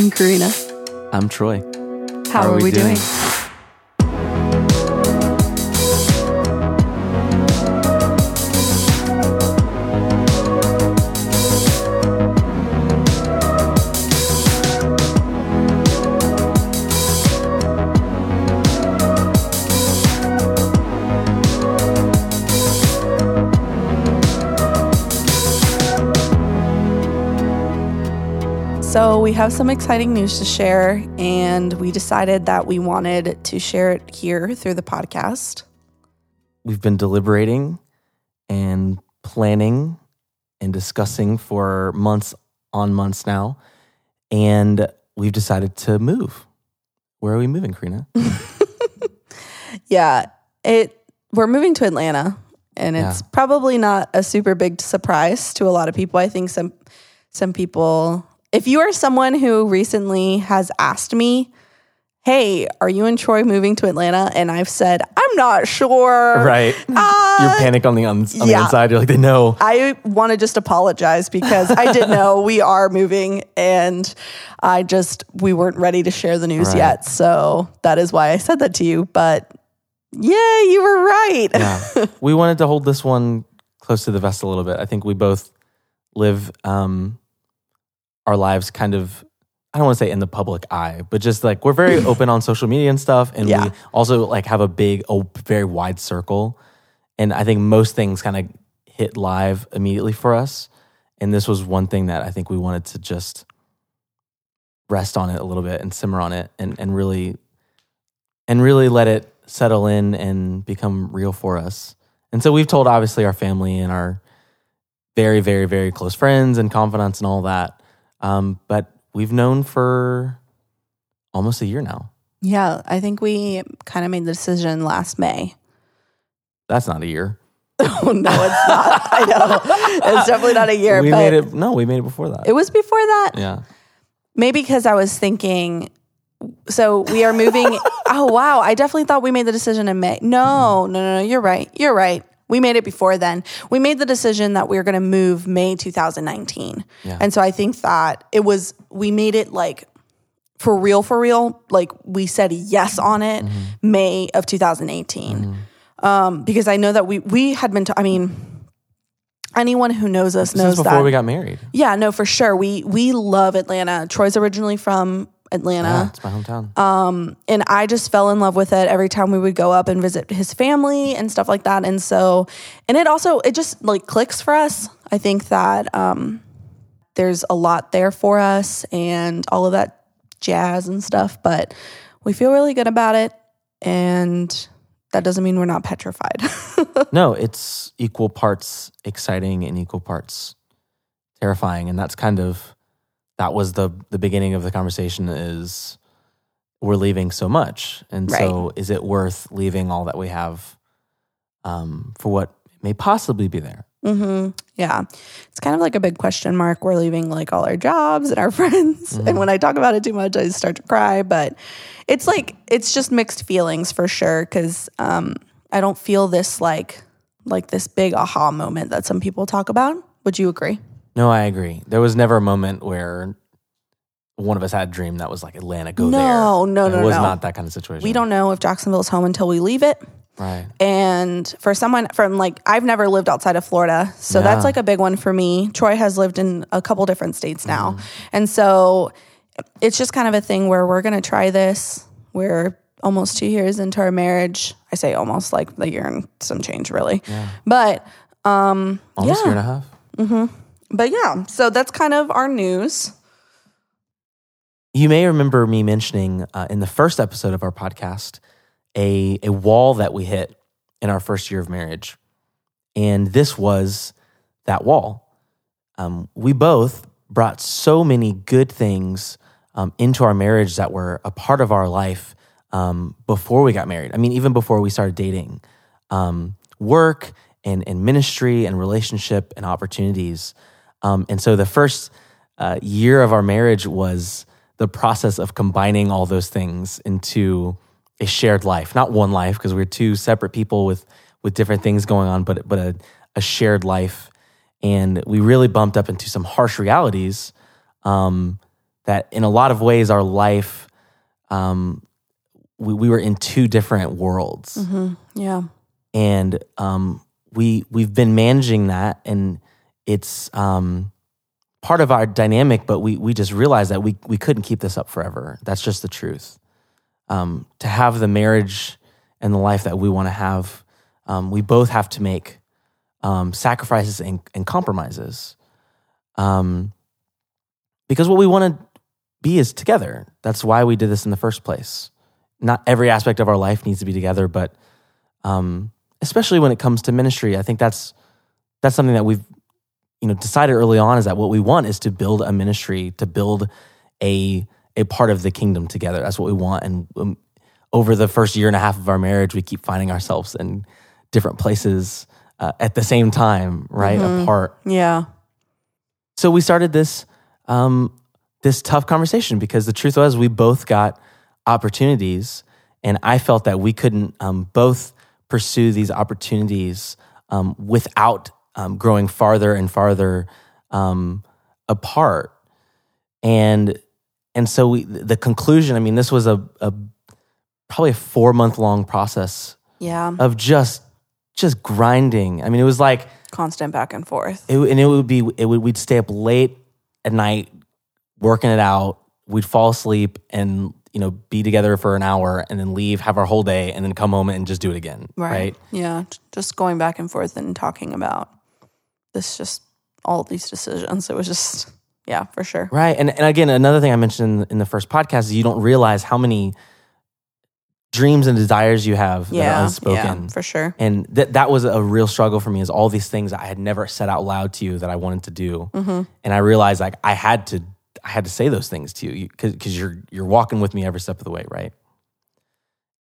I'm Karina. I'm Troy. How, are, we, doing? So, we have some exciting news to share, and we decided that we wanted to share it here through the podcast. We've been deliberating and planning and discussing for months on months now, and we've decided to move. Where are we moving, Karina? Yeah, it we're moving to Atlanta, and it's Yeah. probably not a super big surprise to a lot of people. I think some some people if you are someone who recently has asked me, "Hey, are you and Troy moving to Atlanta?" and I've said, "I'm not sure." right. Uh, You're panicked on the on, on yeah. the inside. You're like, they know. I want to just apologize because I did know we are moving and I just, we weren't ready to share the news Right. yet. So that is why I said that to you. But yeah, you were right. Yeah. we wanted to hold this one close to the vest a little bit. I think we both live um, our lives kind of, I don't want to say in the public eye, but just like we're very open on social media and stuff. And Yeah. we also like have a big, a very wide circle. And I think most things kind of hit live immediately for us. And this was one thing that I think we wanted to just rest on it a little bit and simmer on it and, and really and really let it settle in and become real for us. And so we've told obviously our family and our very, very, very close friends and confidants and all that. Um, but we've known for almost a year now. Yeah. I think we kind of made the decision last May. That's not a year. Oh, no, it's not. I know. It's definitely not a year. we but made it. No, we made it before that. It was before that. yeah. Maybe because I was thinking, so we are moving. oh, wow. I definitely thought we made the decision in May. No, no, no, no. You're right. You're right. We made it before then. We made the decision that we were going to move May 2019. Yeah. And so I think that it was, we made it like for real, for real. Like we said yes on it May of 2018. Um, because I know that we, we had been, t- I mean, anyone who knows us knows before that. we got married. Yeah, no, for sure. We we love Atlanta. Troy's originally from Yeah, Atlanta. it's my hometown. Um, and I just fell in love with it every time we would go up and visit his family and stuff like that. And so, and it also it just like clicks for us. I think that um, there's a lot there for us and all of that jazz and stuff. But we feel really good about it, and that doesn't mean we're not petrified. no, it's equal parts exciting and equal parts terrifying, and that's kind of that was the the beginning of the conversation. Is we're leaving so much, and so is it worth leaving all that we have um, for what may possibly be there? hmm Yeah. It's kind of like a big question mark. We're leaving like all our jobs and our friends. And when I talk about it too much, I start to cry. But it's like, it's just mixed feelings for sure. Cause um, I don't feel this like, like this big aha moment that some people talk about. Would you agree? No, I agree. There was never a moment where one of us had a dream that was like Atlanta, go there. No, no, no, It was no. not that kind of situation. We don't know if Jacksonville's home until we leave it. right. And for someone from like, I've never lived outside of Florida. So Yeah. that's like a big one for me. Troy has lived in a couple different states now. Mm-hmm. And so it's just kind of a thing where we're going to try this. We're almost two years into our marriage. I say almost like the year and some change, really. But, um, Almost yeah. a year and a half. But yeah, so that's kind of our news. You may remember me mentioning uh, in the first episode of our podcast a, a wall that we hit in our first year of marriage. And this was that wall. Um, we both brought so many good things um, into our marriage that were a part of our life um, before we got married. I mean, even before we started dating, um, work and, and ministry and relationship and opportunities. Um, and so the first uh, year of our marriage was the process of combining all those things into a shared life, not one life, because we're two separate people with with different things going on, but but a, a shared life. And we really bumped up into some harsh realities um, that in a lot of ways our life um, we, we were in two different worlds Mm-hmm. Yeah. and um, we we've been managing that and it's um, part of our dynamic but we we just realized that we we couldn't keep this up forever. That's just the truth. Um, to have the marriage and the life that we want to have um, we both have to make um, sacrifices and, and compromises um, because what we want to be is together. That's why we did this in the first place. Not every aspect of our life needs to be together but um, especially when it comes to ministry. I think that's that's something that we've you know decided early on is that what we want is to build a ministry, to build a a part of the kingdom together. That's what we want. And um, over the first year and a half of our marriage, we keep finding ourselves in different places uh, at the same time, right, apart. Yeah. So we started this um, this tough conversation because the truth was we both got opportunities, and I felt that we couldn't um, both pursue these opportunities um, without um, growing farther and farther um, apart. And and so we the conclusion. I mean, this was a, a probably a four month long process Yeah. of just just grinding. I mean, it was like Constant back and forth. it, and it would be it would we'd stay up late at night working it out. We'd fall asleep and you know be together for an hour and then leave, have our whole day, and then come home and just do it again. Right? Yeah. Just going back and forth and talking about this, just all these decisions. It was just, yeah, for sure. Right. And and again, another thing I mentioned in, the first podcast is you don't realize how many dreams and desires you have that are Yeah. unspoken. Yeah, for sure. And that that was a real struggle for me is all these things I had never said out loud to you that I wanted to do. Mm-hmm. And I realized like I had to I had to say those things to you because you're you're walking with me every step of the way, right?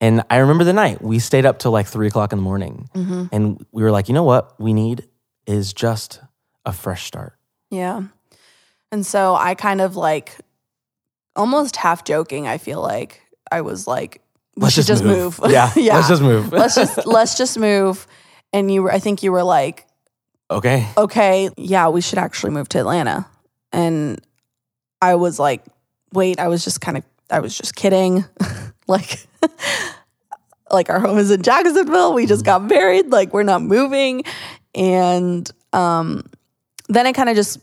And I remember the night we stayed up till like three o'clock in the morning, Mm-hmm. and we were like, you know what we need is just a fresh start. Yeah. And so I kind of like almost half joking, I feel like I was like, we Let's should just move. move. Yeah, let's just move. let's just let's just move. And you were I think you were like, Okay, okay, yeah, we should actually move to Atlanta. And I was like, wait, I was just kind of I was just kidding. like like our home is in Jacksonville. We just mm-hmm. got married. Like we're not moving. And um then I kind of just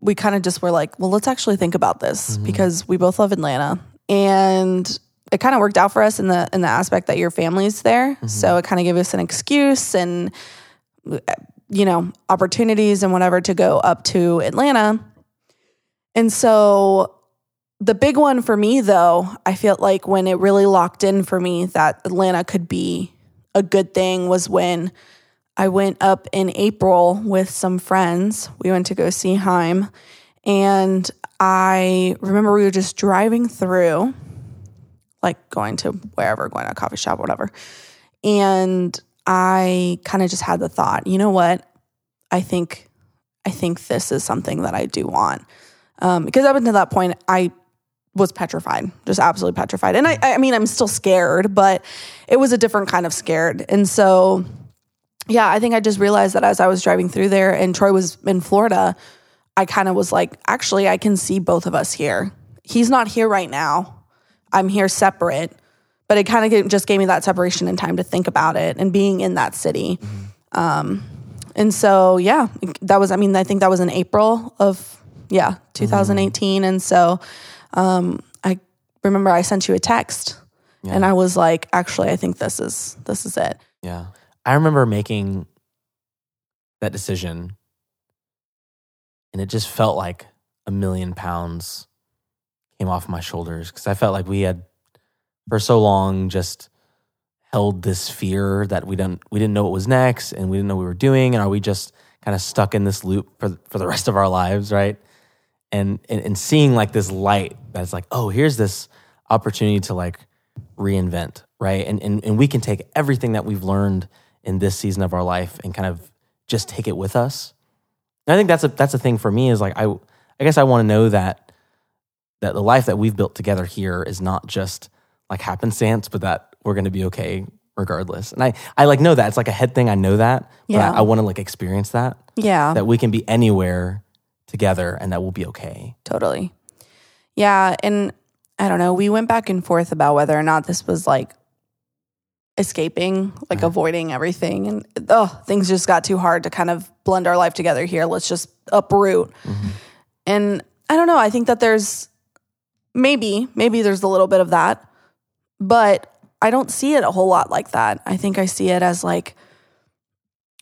we kind of just were like, well, let's actually think about this mm-hmm. because we both love Atlanta. And it kind of worked out for us in the in the aspect that your family's there. Mm-hmm. So it kind of gave us an excuse and uh, you know, opportunities and whatever to go up to Atlanta. And so the big one for me though, I feel like when it really locked in for me that Atlanta could be a good thing was when I went up in April with some friends. We went to go see HAIM. And I remember we were just driving through, like going to wherever, going to a coffee shop, whatever. And I kind of just had the thought, you know what? I think I think this is something that I do want. Um, because up until that point, I was petrified, just absolutely petrified. And I, I mean, I'm still scared, but it was a different kind of scared. And so, yeah, I think I just realized that as I was driving through there and Troy was in Florida, I kind of was like, actually, I can see both of us here. He's not here right now. I'm here separate, but it kind of just gave me that separation and time to think about it and being in that city. Um, and so, yeah, that was, I mean, I think that was in April of, yeah, 2018. And so, um, I remember I sent you a text and I was like, actually, I think this is, this is it. Yeah. I remember making that decision and it just felt like a million pounds came off my shoulders because I felt like we had for so long just held this fear that we didn't we didn't know what was next and we didn't know what we were doing and are we just kind of stuck in this loop for for the rest of our lives, right? And and, and seeing like this light that's like, oh, here's this opportunity to like reinvent, right? And, and and we can take everything that we've learned in this season of our life and kind of just take it with us. And I think that's a that's a thing for me is like I I guess I want to know that that the life that we've built together here is not just like happenstance, but that we're going to be okay regardless. And I I like know that it's like a head thing. I know that, but Yeah. I, I want to like experience that Yeah. that we can be anywhere together and that we'll be okay. Totally. Yeah, and I don't know. We went back and forth about whether or not this was like escaping, like avoiding everything, and oh, things just got too hard to kind of blend our life together here. Let's just uproot. Mhm. And I don't know. I think that there's maybe, maybe there's a little bit of that, but I don't see it a whole lot like that. I think I see it as like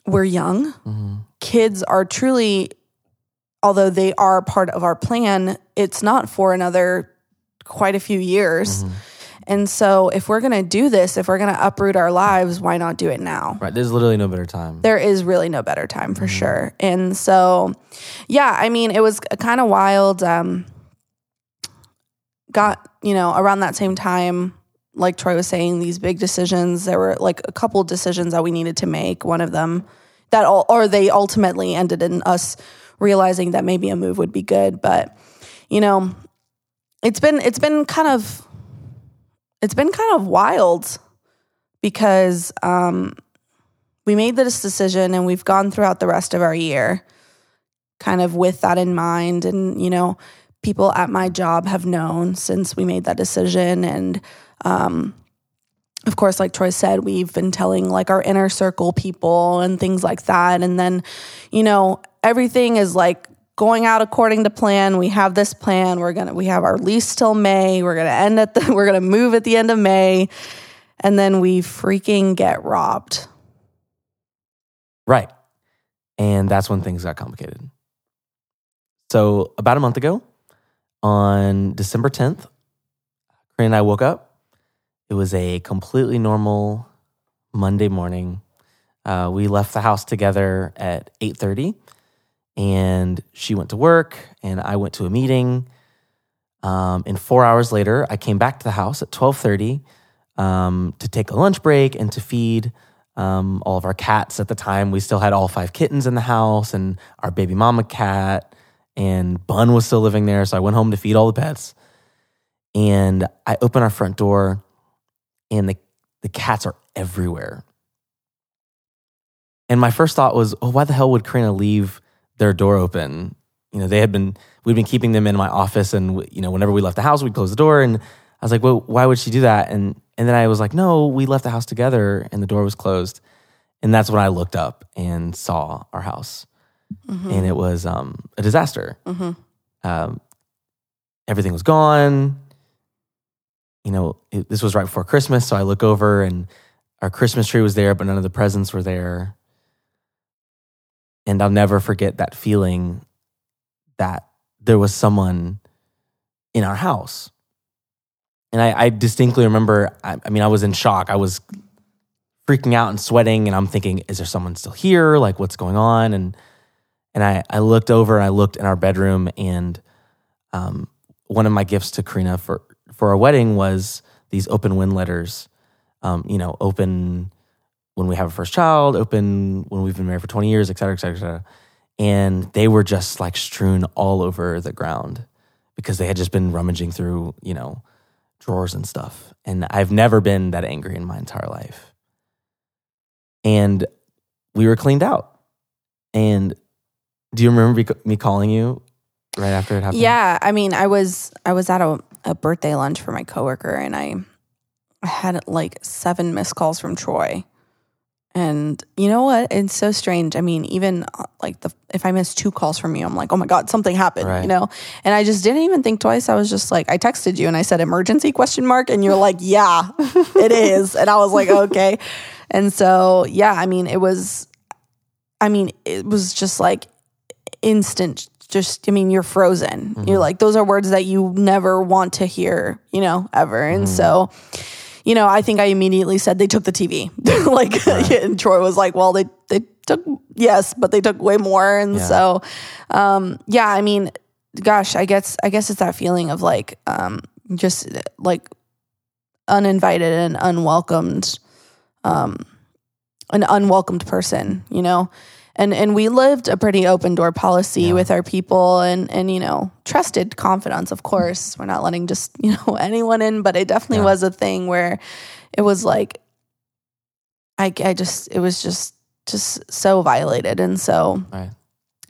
we're young. Mhm. Kids are truly, although they are part of our plan, it's not for another quite a few years. Mhm. And so if we're going to do this, if we're going to uproot our lives, why not do it now? Right. There's literally no better time. there is really no better time for sure. And so, yeah, I mean, it was kind of wild. Um, got, you know, around that same time, like Troy was saying, these big decisions, there were like a couple decisions that we needed to make. One of them that, all, or they ultimately ended in us realizing that maybe a move would be good. But, you know, it's been, it's been kind of, it's been kind of wild because, um, we made this decision and we've gone throughout the rest of our year kind of with that in mind. And you know people at my job have known since we made that decision. And um of course like troy said we've been telling like our inner circle people and things like that. And then you know everything is like going out according to plan we have this plan we're gonna we have our lease till may we're gonna end at the we're gonna move at the end of may and then we freaking get robbed Right. And that's when things got complicated. So, about a month ago, on December 10th, Karina and I woke up. It was a completely normal Monday morning. Uh, we left the house together at 8:30 and she went to work and I went to a meeting. Um, and four hours later, I came back to the house at 12:30 um, to take a lunch break and to feed um, all of our cats. At the time, we still had all five kittens in the house and our baby mama cat, and Bun was still living there. So I went home to feed all the pets. And I open our front door, and the, the cats are everywhere. And my first thought was, oh, why the hell would Karina leave their door open? You know, they had been, we'd been keeping them in my office, and, you know, whenever we left the house, we'd close the door. And I was like, well, why would she do that? And and then I was like, no, we left the house together and the door was closed. And that's when I looked up and saw our house. And it was um, a disaster. Mhm. Um, everything was gone. You know, it, this was right before Christmas. So I look over and our Christmas tree was there, but none of the presents were there. And I'll never forget that feeling that there was someone in our house. And I, I distinctly remember, I, I mean, I was in shock. I was freaking out and sweating, and I'm thinking, is there someone still here? Like, what's going on? And and I, I looked over and I looked in our bedroom, and um, one of my gifts to Karina for for our wedding was these open win letters. Um, you know, open when we have a first child, open when we've been married for 20 years, et cetera, et cetera, et cetera. And they were just like strewn all over the ground because they had just been rummaging through, you know, drawers and stuff. And I've never been that angry in my entire life. And we were cleaned out. And do you remember me- calling you right after it happened? Yeah, I mean, I was I was at a, a birthday lunch for my coworker, and I had like seven missed calls from Troy. And you know what? It's so strange. I mean, even uh, like the if I miss two calls from you, I'm like, oh my god, something happened. Right. You know, and I just didn't even think twice. I was just like, I texted you and I said emergency question mark, and you're like, yeah, it is, and I was like, okay. And so yeah, I mean, it was, I mean, it was just like instant just i mean you're frozen you're like those are words that you never want to hear you know ever and so you know i think i immediately said they took the tv like and troy was like well they they took yes but they took way more. And Yeah. so um yeah i mean gosh i guess i guess it's that feeling of like um just like uninvited and unwelcomed um an unwelcomed person you know and and we lived a pretty open door policy Yeah. with our people and and you know trusted confidence of course we're not letting just you know anyone in but it definitely Yeah. was a thing where it was like i i just it was just just so violated and so Right.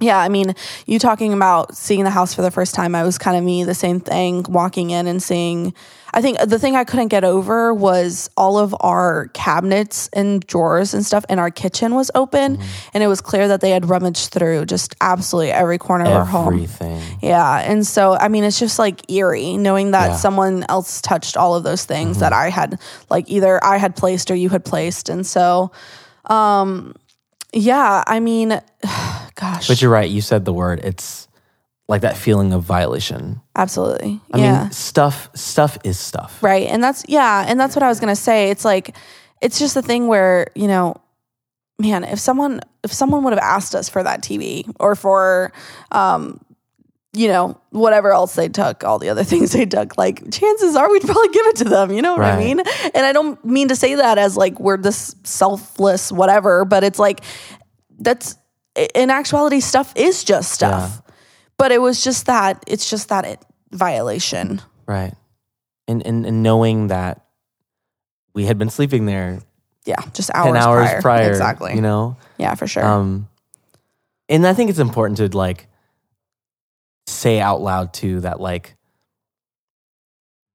Yeah, I mean, you talking about seeing the house for the first time, I was kind of me, the same thing, walking in and seeing. I think the thing I couldn't get over was all of our cabinets and drawers and stuff in our kitchen was open. And it was clear that they had rummaged through just absolutely every corner of our home. Everything. Yeah. And so, I mean, it's just like eerie knowing that Yeah. someone else touched all of those things that I had, like, either I had placed or you had placed. And so, um, yeah, I mean, gosh, But you're right. You said the word. It's like that feeling of violation. absolutely. I yeah. mean, stuff. Stuff is stuff. right. And that's, yeah. And that's what I was going to say. It's like, it's just a thing where, you know, man, if someone, if someone would have asked us for that TV or for, um, you know, whatever else they took, all the other things they took, like chances are we'd probably give it to them. You know what I mean? And I don't mean to say that as like we're this selfless, whatever, but it's like that's in actuality, stuff is just stuff. But it was just that, it's just that it, violation. Right. And, and and knowing that we had been sleeping there Yeah, just hours, ten hours prior. prior. Exactly. You know. yeah, for sure. Um, and I think it's important to like say out loud too that like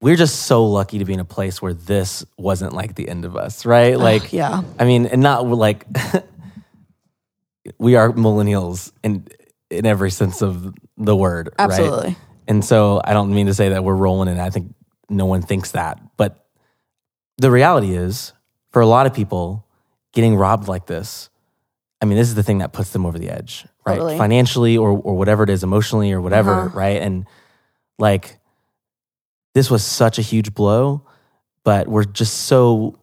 we're just so lucky to be in a place where this wasn't like the end of us, right? Like, yeah, I mean, and not like we are millennials in in every sense of the word, right? absolutely. And so I don't mean to say that we're rolling in. I think no one thinks that. But the reality is, for a lot of people, getting robbed like this, I mean, this is the thing that puts them over the edge, right? Totally. Financially or or whatever it is, emotionally or whatever, Uh-huh. right? And like this was such a huge blow, but we're just so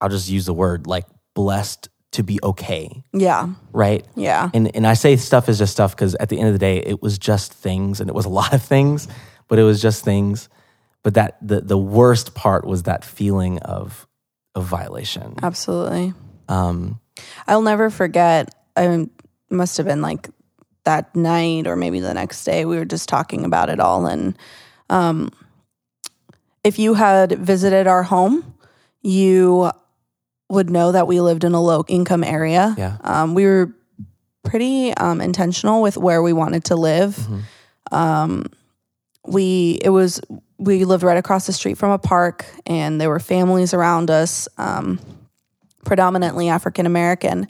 I'll just use the word like blessed to be okay, Yeah, right? yeah, and and I say stuff is just stuff because at the end of the day, it was just things, and it was a lot of things, but it was just things. But that the the worst part was that feeling of of violation. absolutely. Um, I'll never forget. I must have been like that night or maybe the next day. We were just talking about it all, and um, if you had visited our home, you would know that we lived in a low income area. yeah, Um, we were pretty um, intentional with where we wanted to live. Mhm. Um, we it was we lived right across the street from a park, and there were families around us, um, predominantly African American,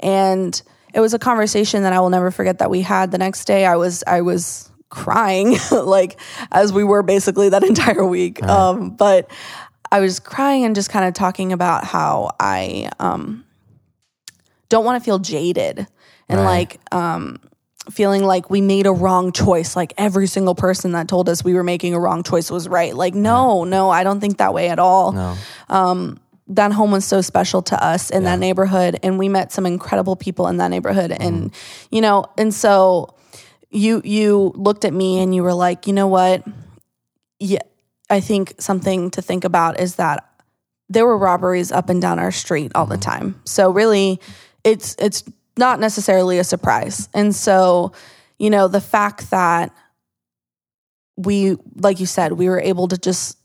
and it was a conversation that I will never forget that we had. The next day, I was I was crying like as we were basically that entire week. Um, but I was crying and just kind of talking about how I um, don't want to feel jaded and Right. like um, feeling like we made a wrong choice. Like every single person that told us we were making a wrong choice was right. Like, no, no, I don't think that way at all. no, That home was so special to us in that neighborhood, and we met some incredible people in that neighborhood. And you know, and so you you looked at me and you were like, you know what? Yeah, I think something to think about is that there were robberies up and down our street all the mm-hmm. time. So really, it's it's not necessarily a surprise. And so, you know, the fact that we, like you said, we were able to just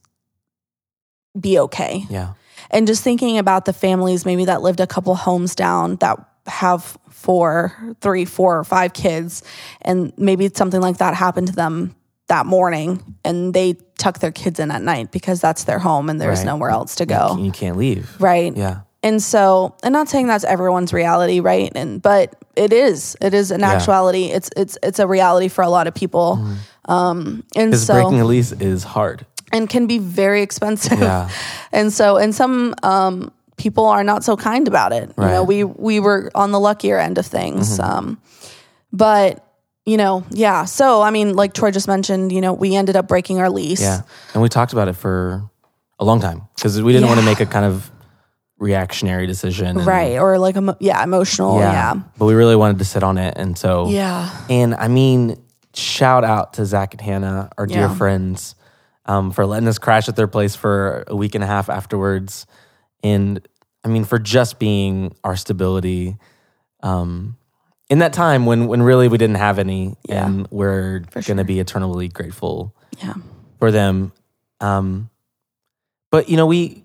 be okay. yeah, And just thinking about the families maybe that lived a couple homes down that have four, three, four, or five kids, and maybe something like that happened to them that morning and they tuck their kids in at night because that's their home and there's Right. nowhere else to go. you can't leave. Right. Yeah, And so, and not saying that's everyone's reality, right? And but it is. It is an Yeah. actuality. It's it's it's a reality for a lot of people. Um and so breaking a lease is hard. and can be very expensive. Yeah. and so and some um people are not so kind about it. You know, Right. Mm-hmm. we we were on the luckier end of things. Um but you know, yeah. So I mean, like Troy just mentioned, you know, we ended up breaking our lease. Yeah, and we talked about it for a long time because we didn't want to make a kind of reactionary decision. and- Right. Or like emo- yeah, emotional. Yeah. but we really wanted to sit on it, and so Yeah. And I mean, shout out to Zach and Hannah, our dear Yeah. friends, um, for letting us crash at their place for a week and a half afterwards. And I mean, for just being our stability um, in that time when when really we didn't have any, Yeah. and we're For to be eternally grateful Yeah. for them. Um, but you know, we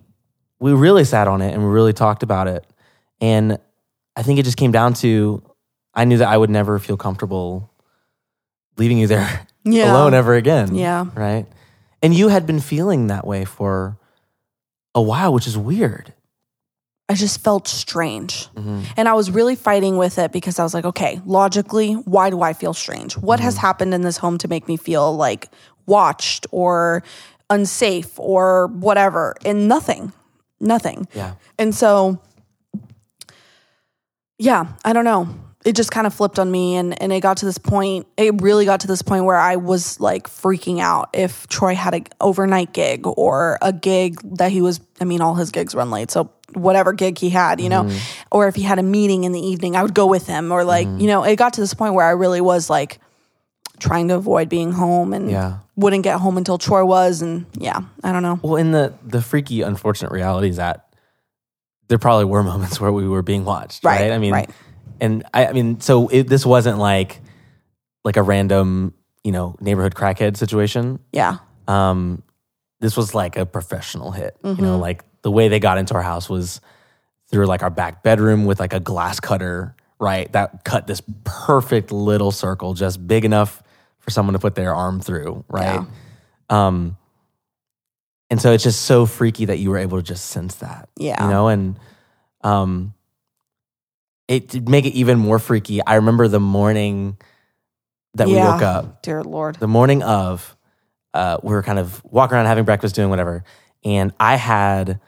we really sat on it and we really talked about it, and I think it just came down to I knew that I would never feel comfortable leaving you there Yeah. alone ever again. Yeah. Right. And you had been feeling that way for a while, which is weird. I just felt strange. Mhm. And I was really fighting with it because I was like, okay, logically, why do I feel strange? What has happened in this home to make me feel like watched or unsafe or whatever? And nothing, nothing. Yeah. And so, yeah, I don't know. It just kind of flipped on me and, and it got to this point, it really got to this point where I was like freaking out if Troy had an overnight gig or a gig that he was, I mean, all his gigs run late. So whatever gig he had, you know, mm-hmm. or if he had a meeting in the evening, I would go with him or like, mm-hmm. you know, it got to this point where I really was like trying to avoid being home and Yeah. wouldn't get home until Troy was. And yeah, I don't know. Well, in the the freaky, unfortunate reality is that there probably were moments where we were being watched, right? Right, I mean, right. And I, I mean, so it, this wasn't like like a random, you know, neighborhood crackhead situation. Yeah. Um, this was like a professional hit. You know, Mm-hmm. like the way they got into our house was through like our back bedroom with like a glass cutter, right? That cut this perfect little circle, just big enough for someone to put their arm through, right? Um, and so it's just so freaky that you were able to just sense that, Yeah. you know, and um, it make it even more freaky. I remember the morning that we woke up Dear Lord. the morning of, uh, we were kind of walking around having breakfast, doing whatever. And I had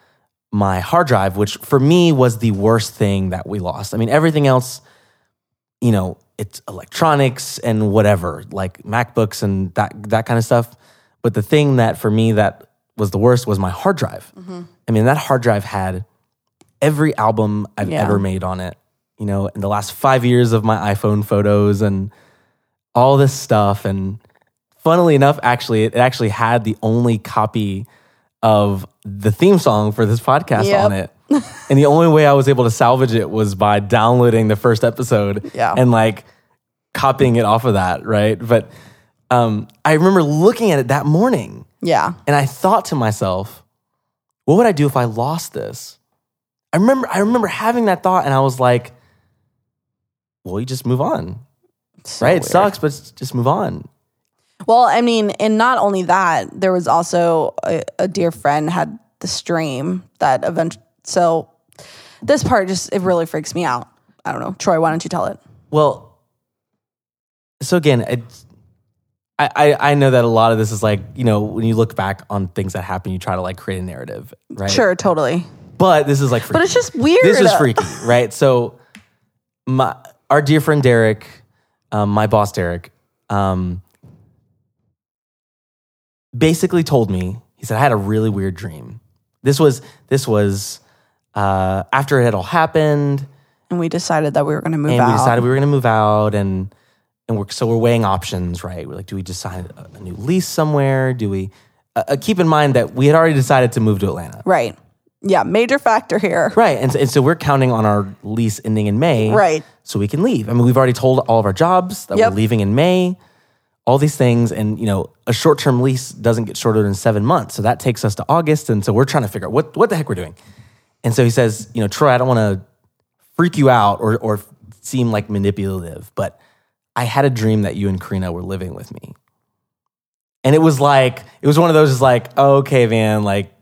my hard drive, which for me was the worst thing that we lost. I mean, everything else, you know, it's electronics and whatever, like MacBooks and that that kind of stuff. But the thing that for me that was the worst was my hard drive. I mean, that hard drive had every album I've Yeah. ever made on it. You know, in the last five years of my iPhone photos and all this stuff. And funnily enough, actually, it actually had the only copy of the theme song for this podcast Yep. on it. and the only way I was able to salvage it was by downloading the first episode Yeah. and like copying it off of that, right? But um, I remember looking at it that morning Yeah. and I thought to myself, what would I do if I lost this? I remember I remember having that thought and I was like, well, you just move on. So right? It sucks, but just move on. Well, I mean, and not only that, there was also a, a dear friend had the stream that event. So this part just it really freaks me out. I don't know, Troy. Why don't you tell it? Well, so again, it's, I, I I know that a lot of this is like you know when you look back on things that happen, you try to like create a narrative, right? Sure, totally. But this is like, freaky. But it's just weird. This is freaky, right? So, my our dear friend Derek, um, my boss Derek, um, basically told me he said I had a really weird dream. This was this was uh, after it had all happened And we decided that we were going to move and out. we decided we were going to move out and and we're so we're weighing options right we're like do we just sign a, a new lease somewhere do we uh, uh, keep in mind that we had already decided to move to atlanta right. Yeah, major factor here. right and, so- and so we're counting on our lease ending in may Right. so we can leave i mean we've already told all of our jobs that Yep. we're leaving in may all these things and you know a short-term lease doesn't get shorter than seven months so that takes us to august and so we're trying to figure out what, what the heck we're doing and so he says you know troy i don't want to freak you out or, or seem like manipulative but i had a dream that you and karina were living with me and it was like it was one of those like okay man like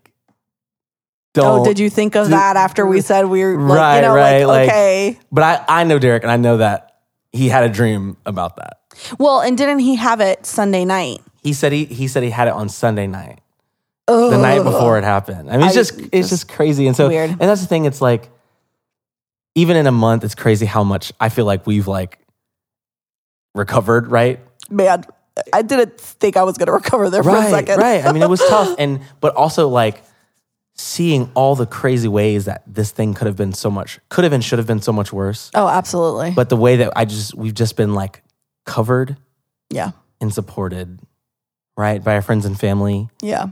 Oh, don't Oh, did you think of do- that after we said we were like, Right, you know, right, like, like- okay. but i i know derek and i know that he had a dream about that Well, and didn't he have it Sunday night? He said he he said he had it on Sunday night, Oh, the night before it happened. I mean, it's I- just it's just crazy. And so weird. and that's the thing. It's like even in a month, it's crazy how much I feel like we've like recovered. Right, man, I didn't think I was going to recover there for a second. right. I mean, it was tough, and but also like seeing all the crazy ways that this thing could have been so much could have and should have been so much worse. Oh, absolutely. But the way that I just we've just been like covered yeah, and supported, right, by our friends and family. yeah.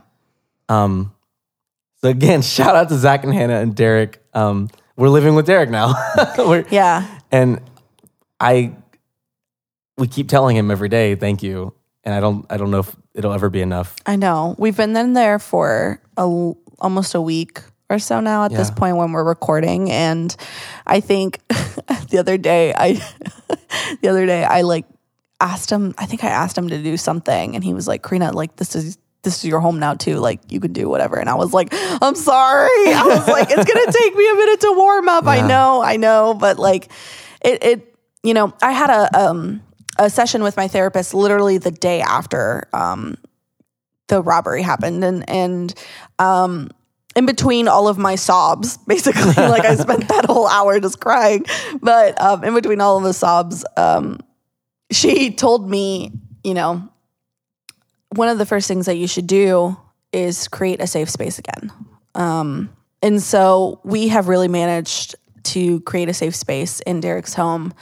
Um, so again, shout out to Zach and Hannah and Derek. Um, we're living with Derek now. We're- Yeah. and I, we keep telling him every day, thank you. And I don't, I don't know if it'll ever be enough. I know. We've been in there for a, almost a week or so now at this point when we're recording. And I think the other day I the other day, I like asked him, I think I asked him to do something and he was like, Karina, like this is this is your home now too. Like you can do whatever. And I was like, I'm sorry. I was like, it's gonna take me a minute to warm up. I know, I know. But like it it you know, I had a um a session with my therapist literally the day after um the robbery happened. And and um in between all of my sobs basically like i spent that whole hour just crying. But um in between all of the sobs um she told me you know one of the first things that you should do is create a safe space again. Um and so we have really managed to create a safe space in derek's home.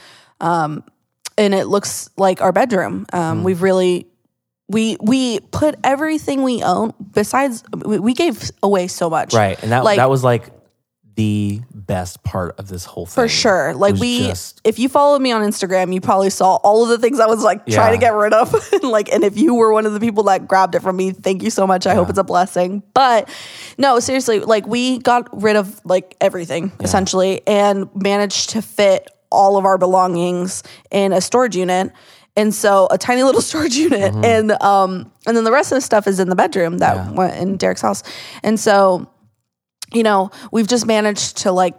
Um and it looks like our bedroom. Um we've really we we put everything we own besides we, gave away so much. Right. And that Like- that was like the best part of this whole thing. for sure like we just- if you followed me on instagram you probably saw all of the things i was like trying to get rid of. Like and if you were one of the people that grabbed it from me thank you so much. I hope it's a blessing. But no seriously like we got rid of like everything essentially and managed to fit all of our belongings in a storage unit and so a tiny little storage unit. And um and then the rest of the stuff is in the bedroom that Yeah. went in derek's house. And so you know, we've just managed to like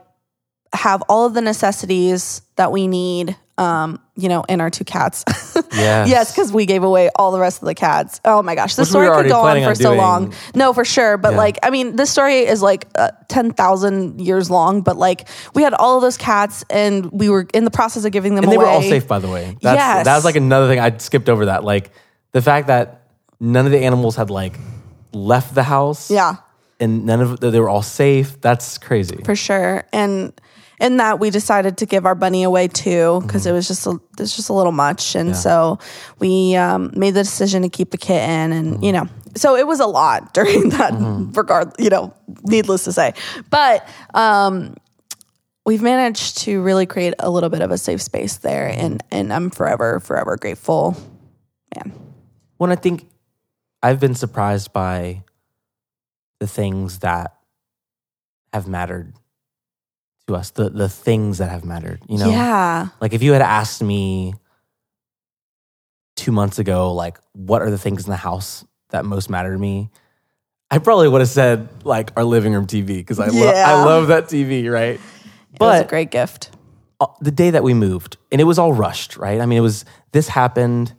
have all of the necessities that we need, um, you know, in our two cats. Yes. yes, because we gave away all the rest of the cats. Oh my gosh, this Which story were could go on for on so doing. long. No, for sure. But Yeah. like, I mean, this story is like uh, 10,000 years long, but like we had all of those cats and we were in the process of giving them And they away. were all safe, by the way. That's, Yes. That was like another thing I skipped over that. Like the fact that none of the animals had like left the house. Yeah. And none of they were all safe. That's crazy. for sure. And in that we decided to give our bunny away too because Mm-hmm. it was just a, it was just a little much, and so we um, made the decision to keep the kitten, and Mm-hmm. you know, so it was a lot during that regard. You know, needless to say, but. um We've managed to really create a little bit of a safe space there, and and I'm forever, forever grateful, man. When I think I've been surprised by the things that have mattered to us, the the things that have mattered. You know, yeah, like if you had asked me two months ago, like what are the things in the house that most matter to me, I probably would have said like our living room TV because I love Yeah. I love that TV, right? it was a great gift. uh, the day that we moved, and it was all rushed, right? I mean, it was this happened.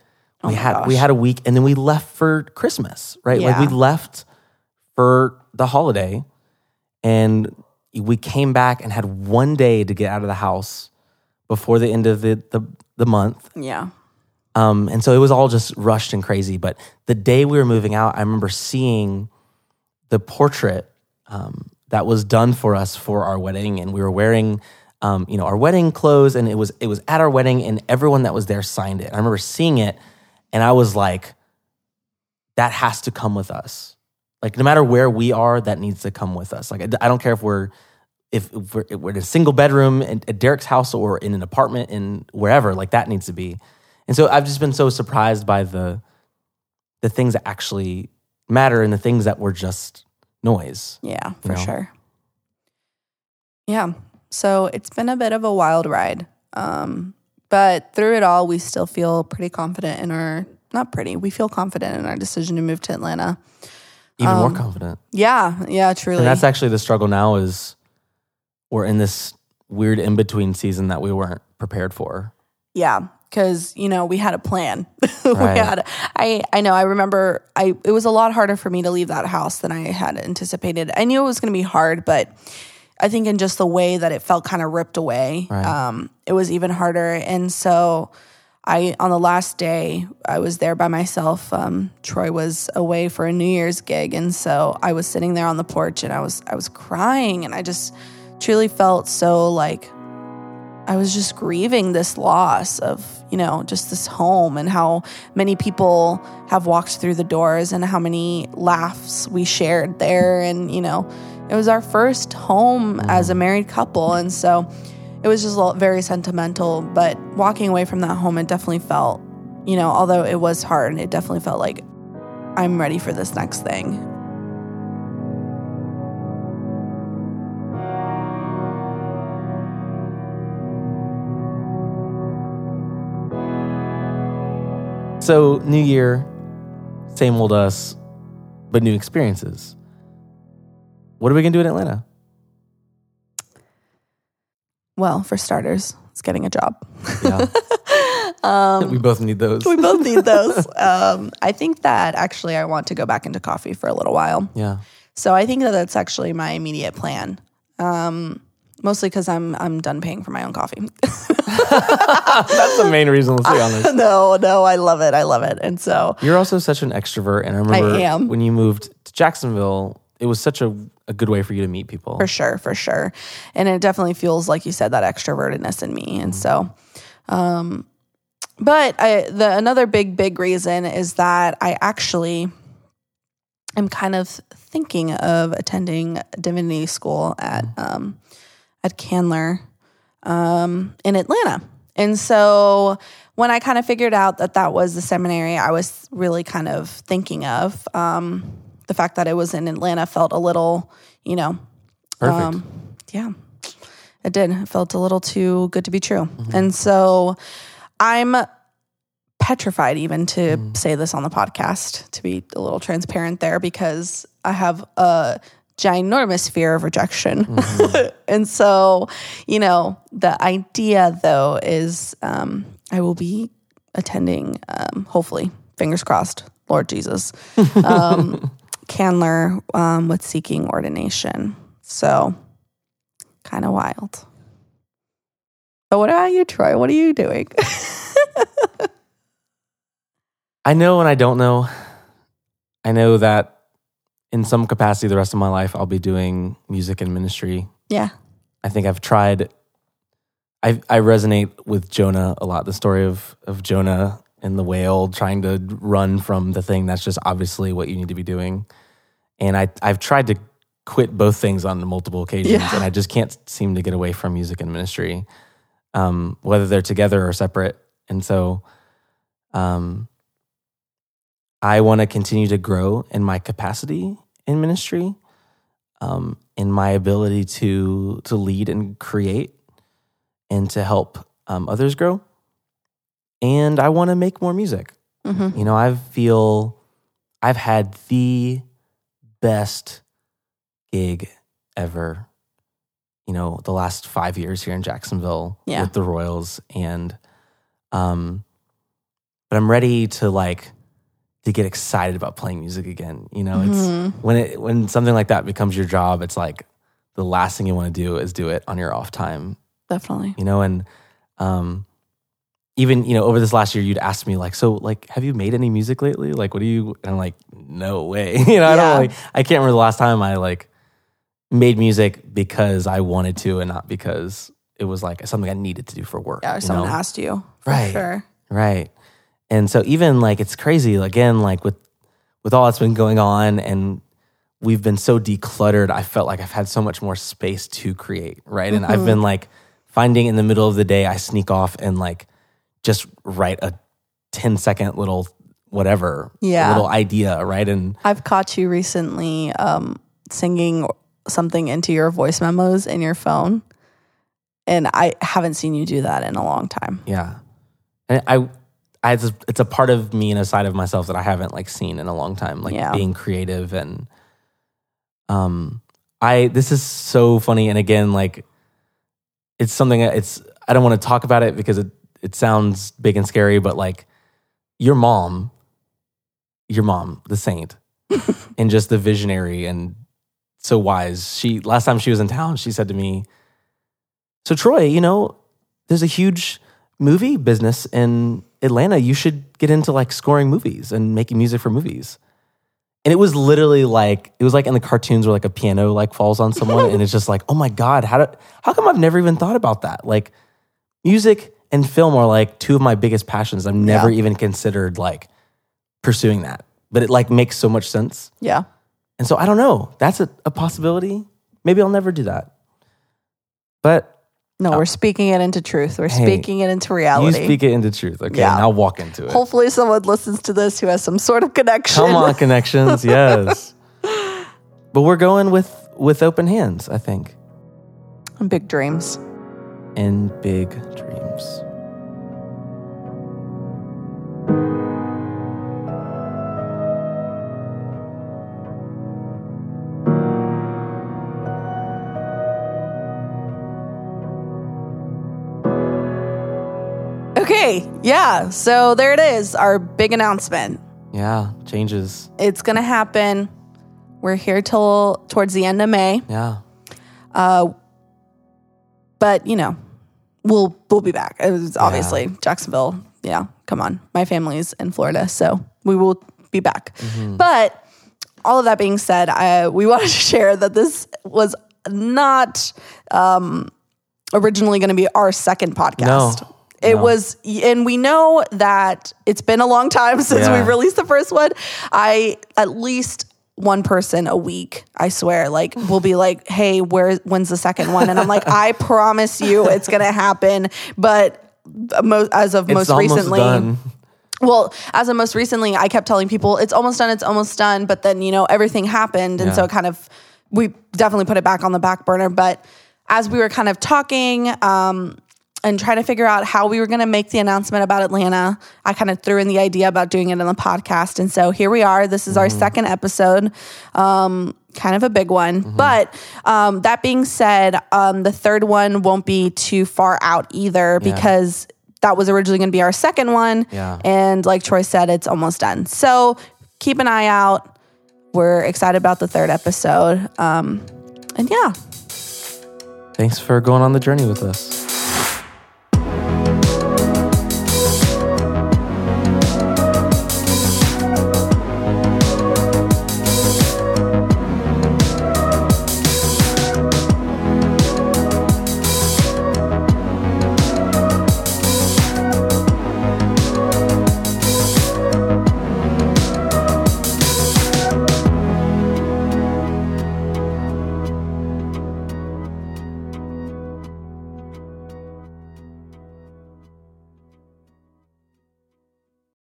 We Oh my had we had a week, and then we left for Christmas, right? Like we left for the holiday, and we came back and had one day to get out of the house before the end of the the, the month. Yeah, Um, and so it was all just rushed and crazy. But the day we were moving out, I remember seeing the portrait um, that was done for us for our wedding, and we were wearing, um, you know, our wedding clothes, and it was it was at our wedding, and everyone that was there signed it. I remember seeing it, and I was like, that has to come with us. Like no matter where we are, that needs to come with us. Like I don't care if we're if, if we're, if we're in a single bedroom at Derek's house or in an apartment in wherever, like that needs to be. And so I've just been so surprised by the the things that actually matter and the things that were just noise. Yeah, for know? sure. Yeah. So it's been a bit of a wild ride. Um, but through it all, we still feel pretty confident in our, not pretty, we feel confident in our decision to move to Atlanta. Even Um, more confident. Yeah. Yeah, truly. And that's actually the struggle now is we're in this weird in between season that we weren't prepared for. Yeah, because you know we had a plan. we Right. had. I I know. I remember. I it was a lot harder for me to leave that house than I had anticipated. I knew it was going to be hard, but I think in just the way that it felt kind of ripped away, Right. um, it was even harder. And so. I on the last day I was there by myself. Um, Troy was away for a New Year's gig, and so I was sitting there on the porch, and I was I was crying, and I just truly felt so like I was just grieving this loss of, you know, just this home and how many people have walked through the doors and how many laughs we shared there. And, you know, it was our first home as a married couple. And so it was just very sentimental. But walking away from that home, it definitely felt, you know, although it was hard, and it definitely felt like I'm ready for this next thing. So, new year, same old us, but new experiences. What are we going to do in Atlanta? Well, for starters, it's getting a job. Yeah. Um, we both need those. we both need those. Um, I think that actually I want to go back into coffee for a little while. Yeah. So I think that that's actually my immediate plan. Um, mostly because I'm I'm done paying for my own coffee. That's the main reason, let's be honest. no, no, I love it. I love it. And so You're also such an extrovert. And I remember am. when you moved to Jacksonville, it was such a, a good way for you to meet people. for sure, for sure, and it definitely feels like you said that extrovertedness in me. And so, um, but I, the another big big reason is that I actually am kind of thinking of attending divinity school at um, at Candler um, in Atlanta. And so when I kind of figured out that that was the seminary I was really kind of thinking of, um, the fact that it was in Atlanta felt a little, you know, Perfect. um, yeah, it did. It felt a little too good to be true. And so I'm petrified even to say this on the podcast, to be a little transparent there, because I have a ginormous fear of rejection. and so, you know, the idea though is um, I will be attending, um, hopefully, fingers crossed, Lord Jesus, um, Candler um, with seeking ordination. So, kind of wild. But what about you, Troy? What are you doing? I know and I don't know. I know that in some capacity, the rest of my life, I'll be doing music and ministry. yeah. I think I've tried. I I resonate with Jonah a lot. The story of of Jonah and the whale trying to run from the thing that's just obviously what you need to be doing. And I I've tried to quit both things on multiple occasions, Yeah. and I just can't seem to get away from music and ministry, um, whether they're together or separate. And so, um, I want to continue to grow in my capacity in ministry um, in my ability to to lead and create and to help um, others grow. And I want to make more music. hmm You know, I feel I've had the best gig ever. You know, the last five years here in Jacksonville Yeah. with the Royals, and um, but I'm ready to like to get excited about playing music again. You know, it's Mhm. when it when something like that becomes your job, it's like the last thing you want to do is do it on your off time, Definitely. you know, and um even, you know, over this last year you'd ask me like, so like have you made any music lately? Like what do you and I'm like, no way. you know, I don't like I can't remember the last time I like made music because I wanted to and not because it was like something I needed to do for work. Yeah, or someone know? asked you. Right. Sure. Right. And so even like it's crazy again like with with all that's been going on and we've been so decluttered, I felt like I've had so much more space to create, right? And Mm-hmm. I've been like finding in the middle of the day I sneak off and like just write a 10 second little whatever, Yeah. little idea, right? And I've caught you recently um, singing something into your voice memos in your phone. And I haven't seen you do that in a long time. yeah. And I I it's a, part of me and a side of myself that I haven't like seen in a long time, like Yeah. being creative and um I this is so funny and again like it's something it's I don't want to talk about it because it it sounds big and scary but like your mom your mom the saint and just the visionary and so wise. She last time she was in town she said to me so Troy you know there's a huge movie business in Atlanta. You should get into like scoring movies and making music for movies. And it was literally like it was like in the cartoons where like a piano like falls on someone and it's just like oh my god how do, how come I've never even thought about that? Like music and film are like two of my biggest passions I've never even considered like pursuing that but it like makes so much sense Yeah. and so I don't know that's a, a possibility maybe I'll never do that but No, we're speaking it into truth. We're Hey, speaking it into reality. you speak it into truth okay Yeah. now walk into it Hopefully, someone listens to this who has some sort of connection. Come on, connections. Yes. but we're going with with open hands, I think, Big dreams in big dreams. Okay, yeah, so there it is, our big announcement. Yeah, changes. It's gonna happen. We're here till towards the end of May. Yeah. Uh, but you know, we'll we'll be back. It was obviously Jacksonville. Yeah, come on, my family's in Florida, so we will be back. But all of that being said, I, we wanted to share that this was not um, originally going to be our second podcast. No, It no. was, and we know that it's been a long time since Yeah. we released the first one. I at least one person a week, I swear, like will be like, "Hey, where when's the second one?" And I'm like, "I promise you, it's gonna happen." But as of It's most recently, done. well, as of most recently, I kept telling people it's almost done, it's almost done. But then, you know, everything happened. And Yeah. so it kind of, we definitely put it back on the back burner. But as we were kind of talking um, and trying to figure out how we were going to make the announcement about Atlanta, I kind of threw in the idea about doing it in the podcast. And so here we are. This is our second episode. Um, kind of a big one. But um, that being said, um, the third one won't be too far out either Yeah. because that was originally going to be our second one. Yeah. And like Troy said, it's almost done. So keep an eye out. We're excited about the third episode. Um, and yeah, Thanks for going on the journey with us.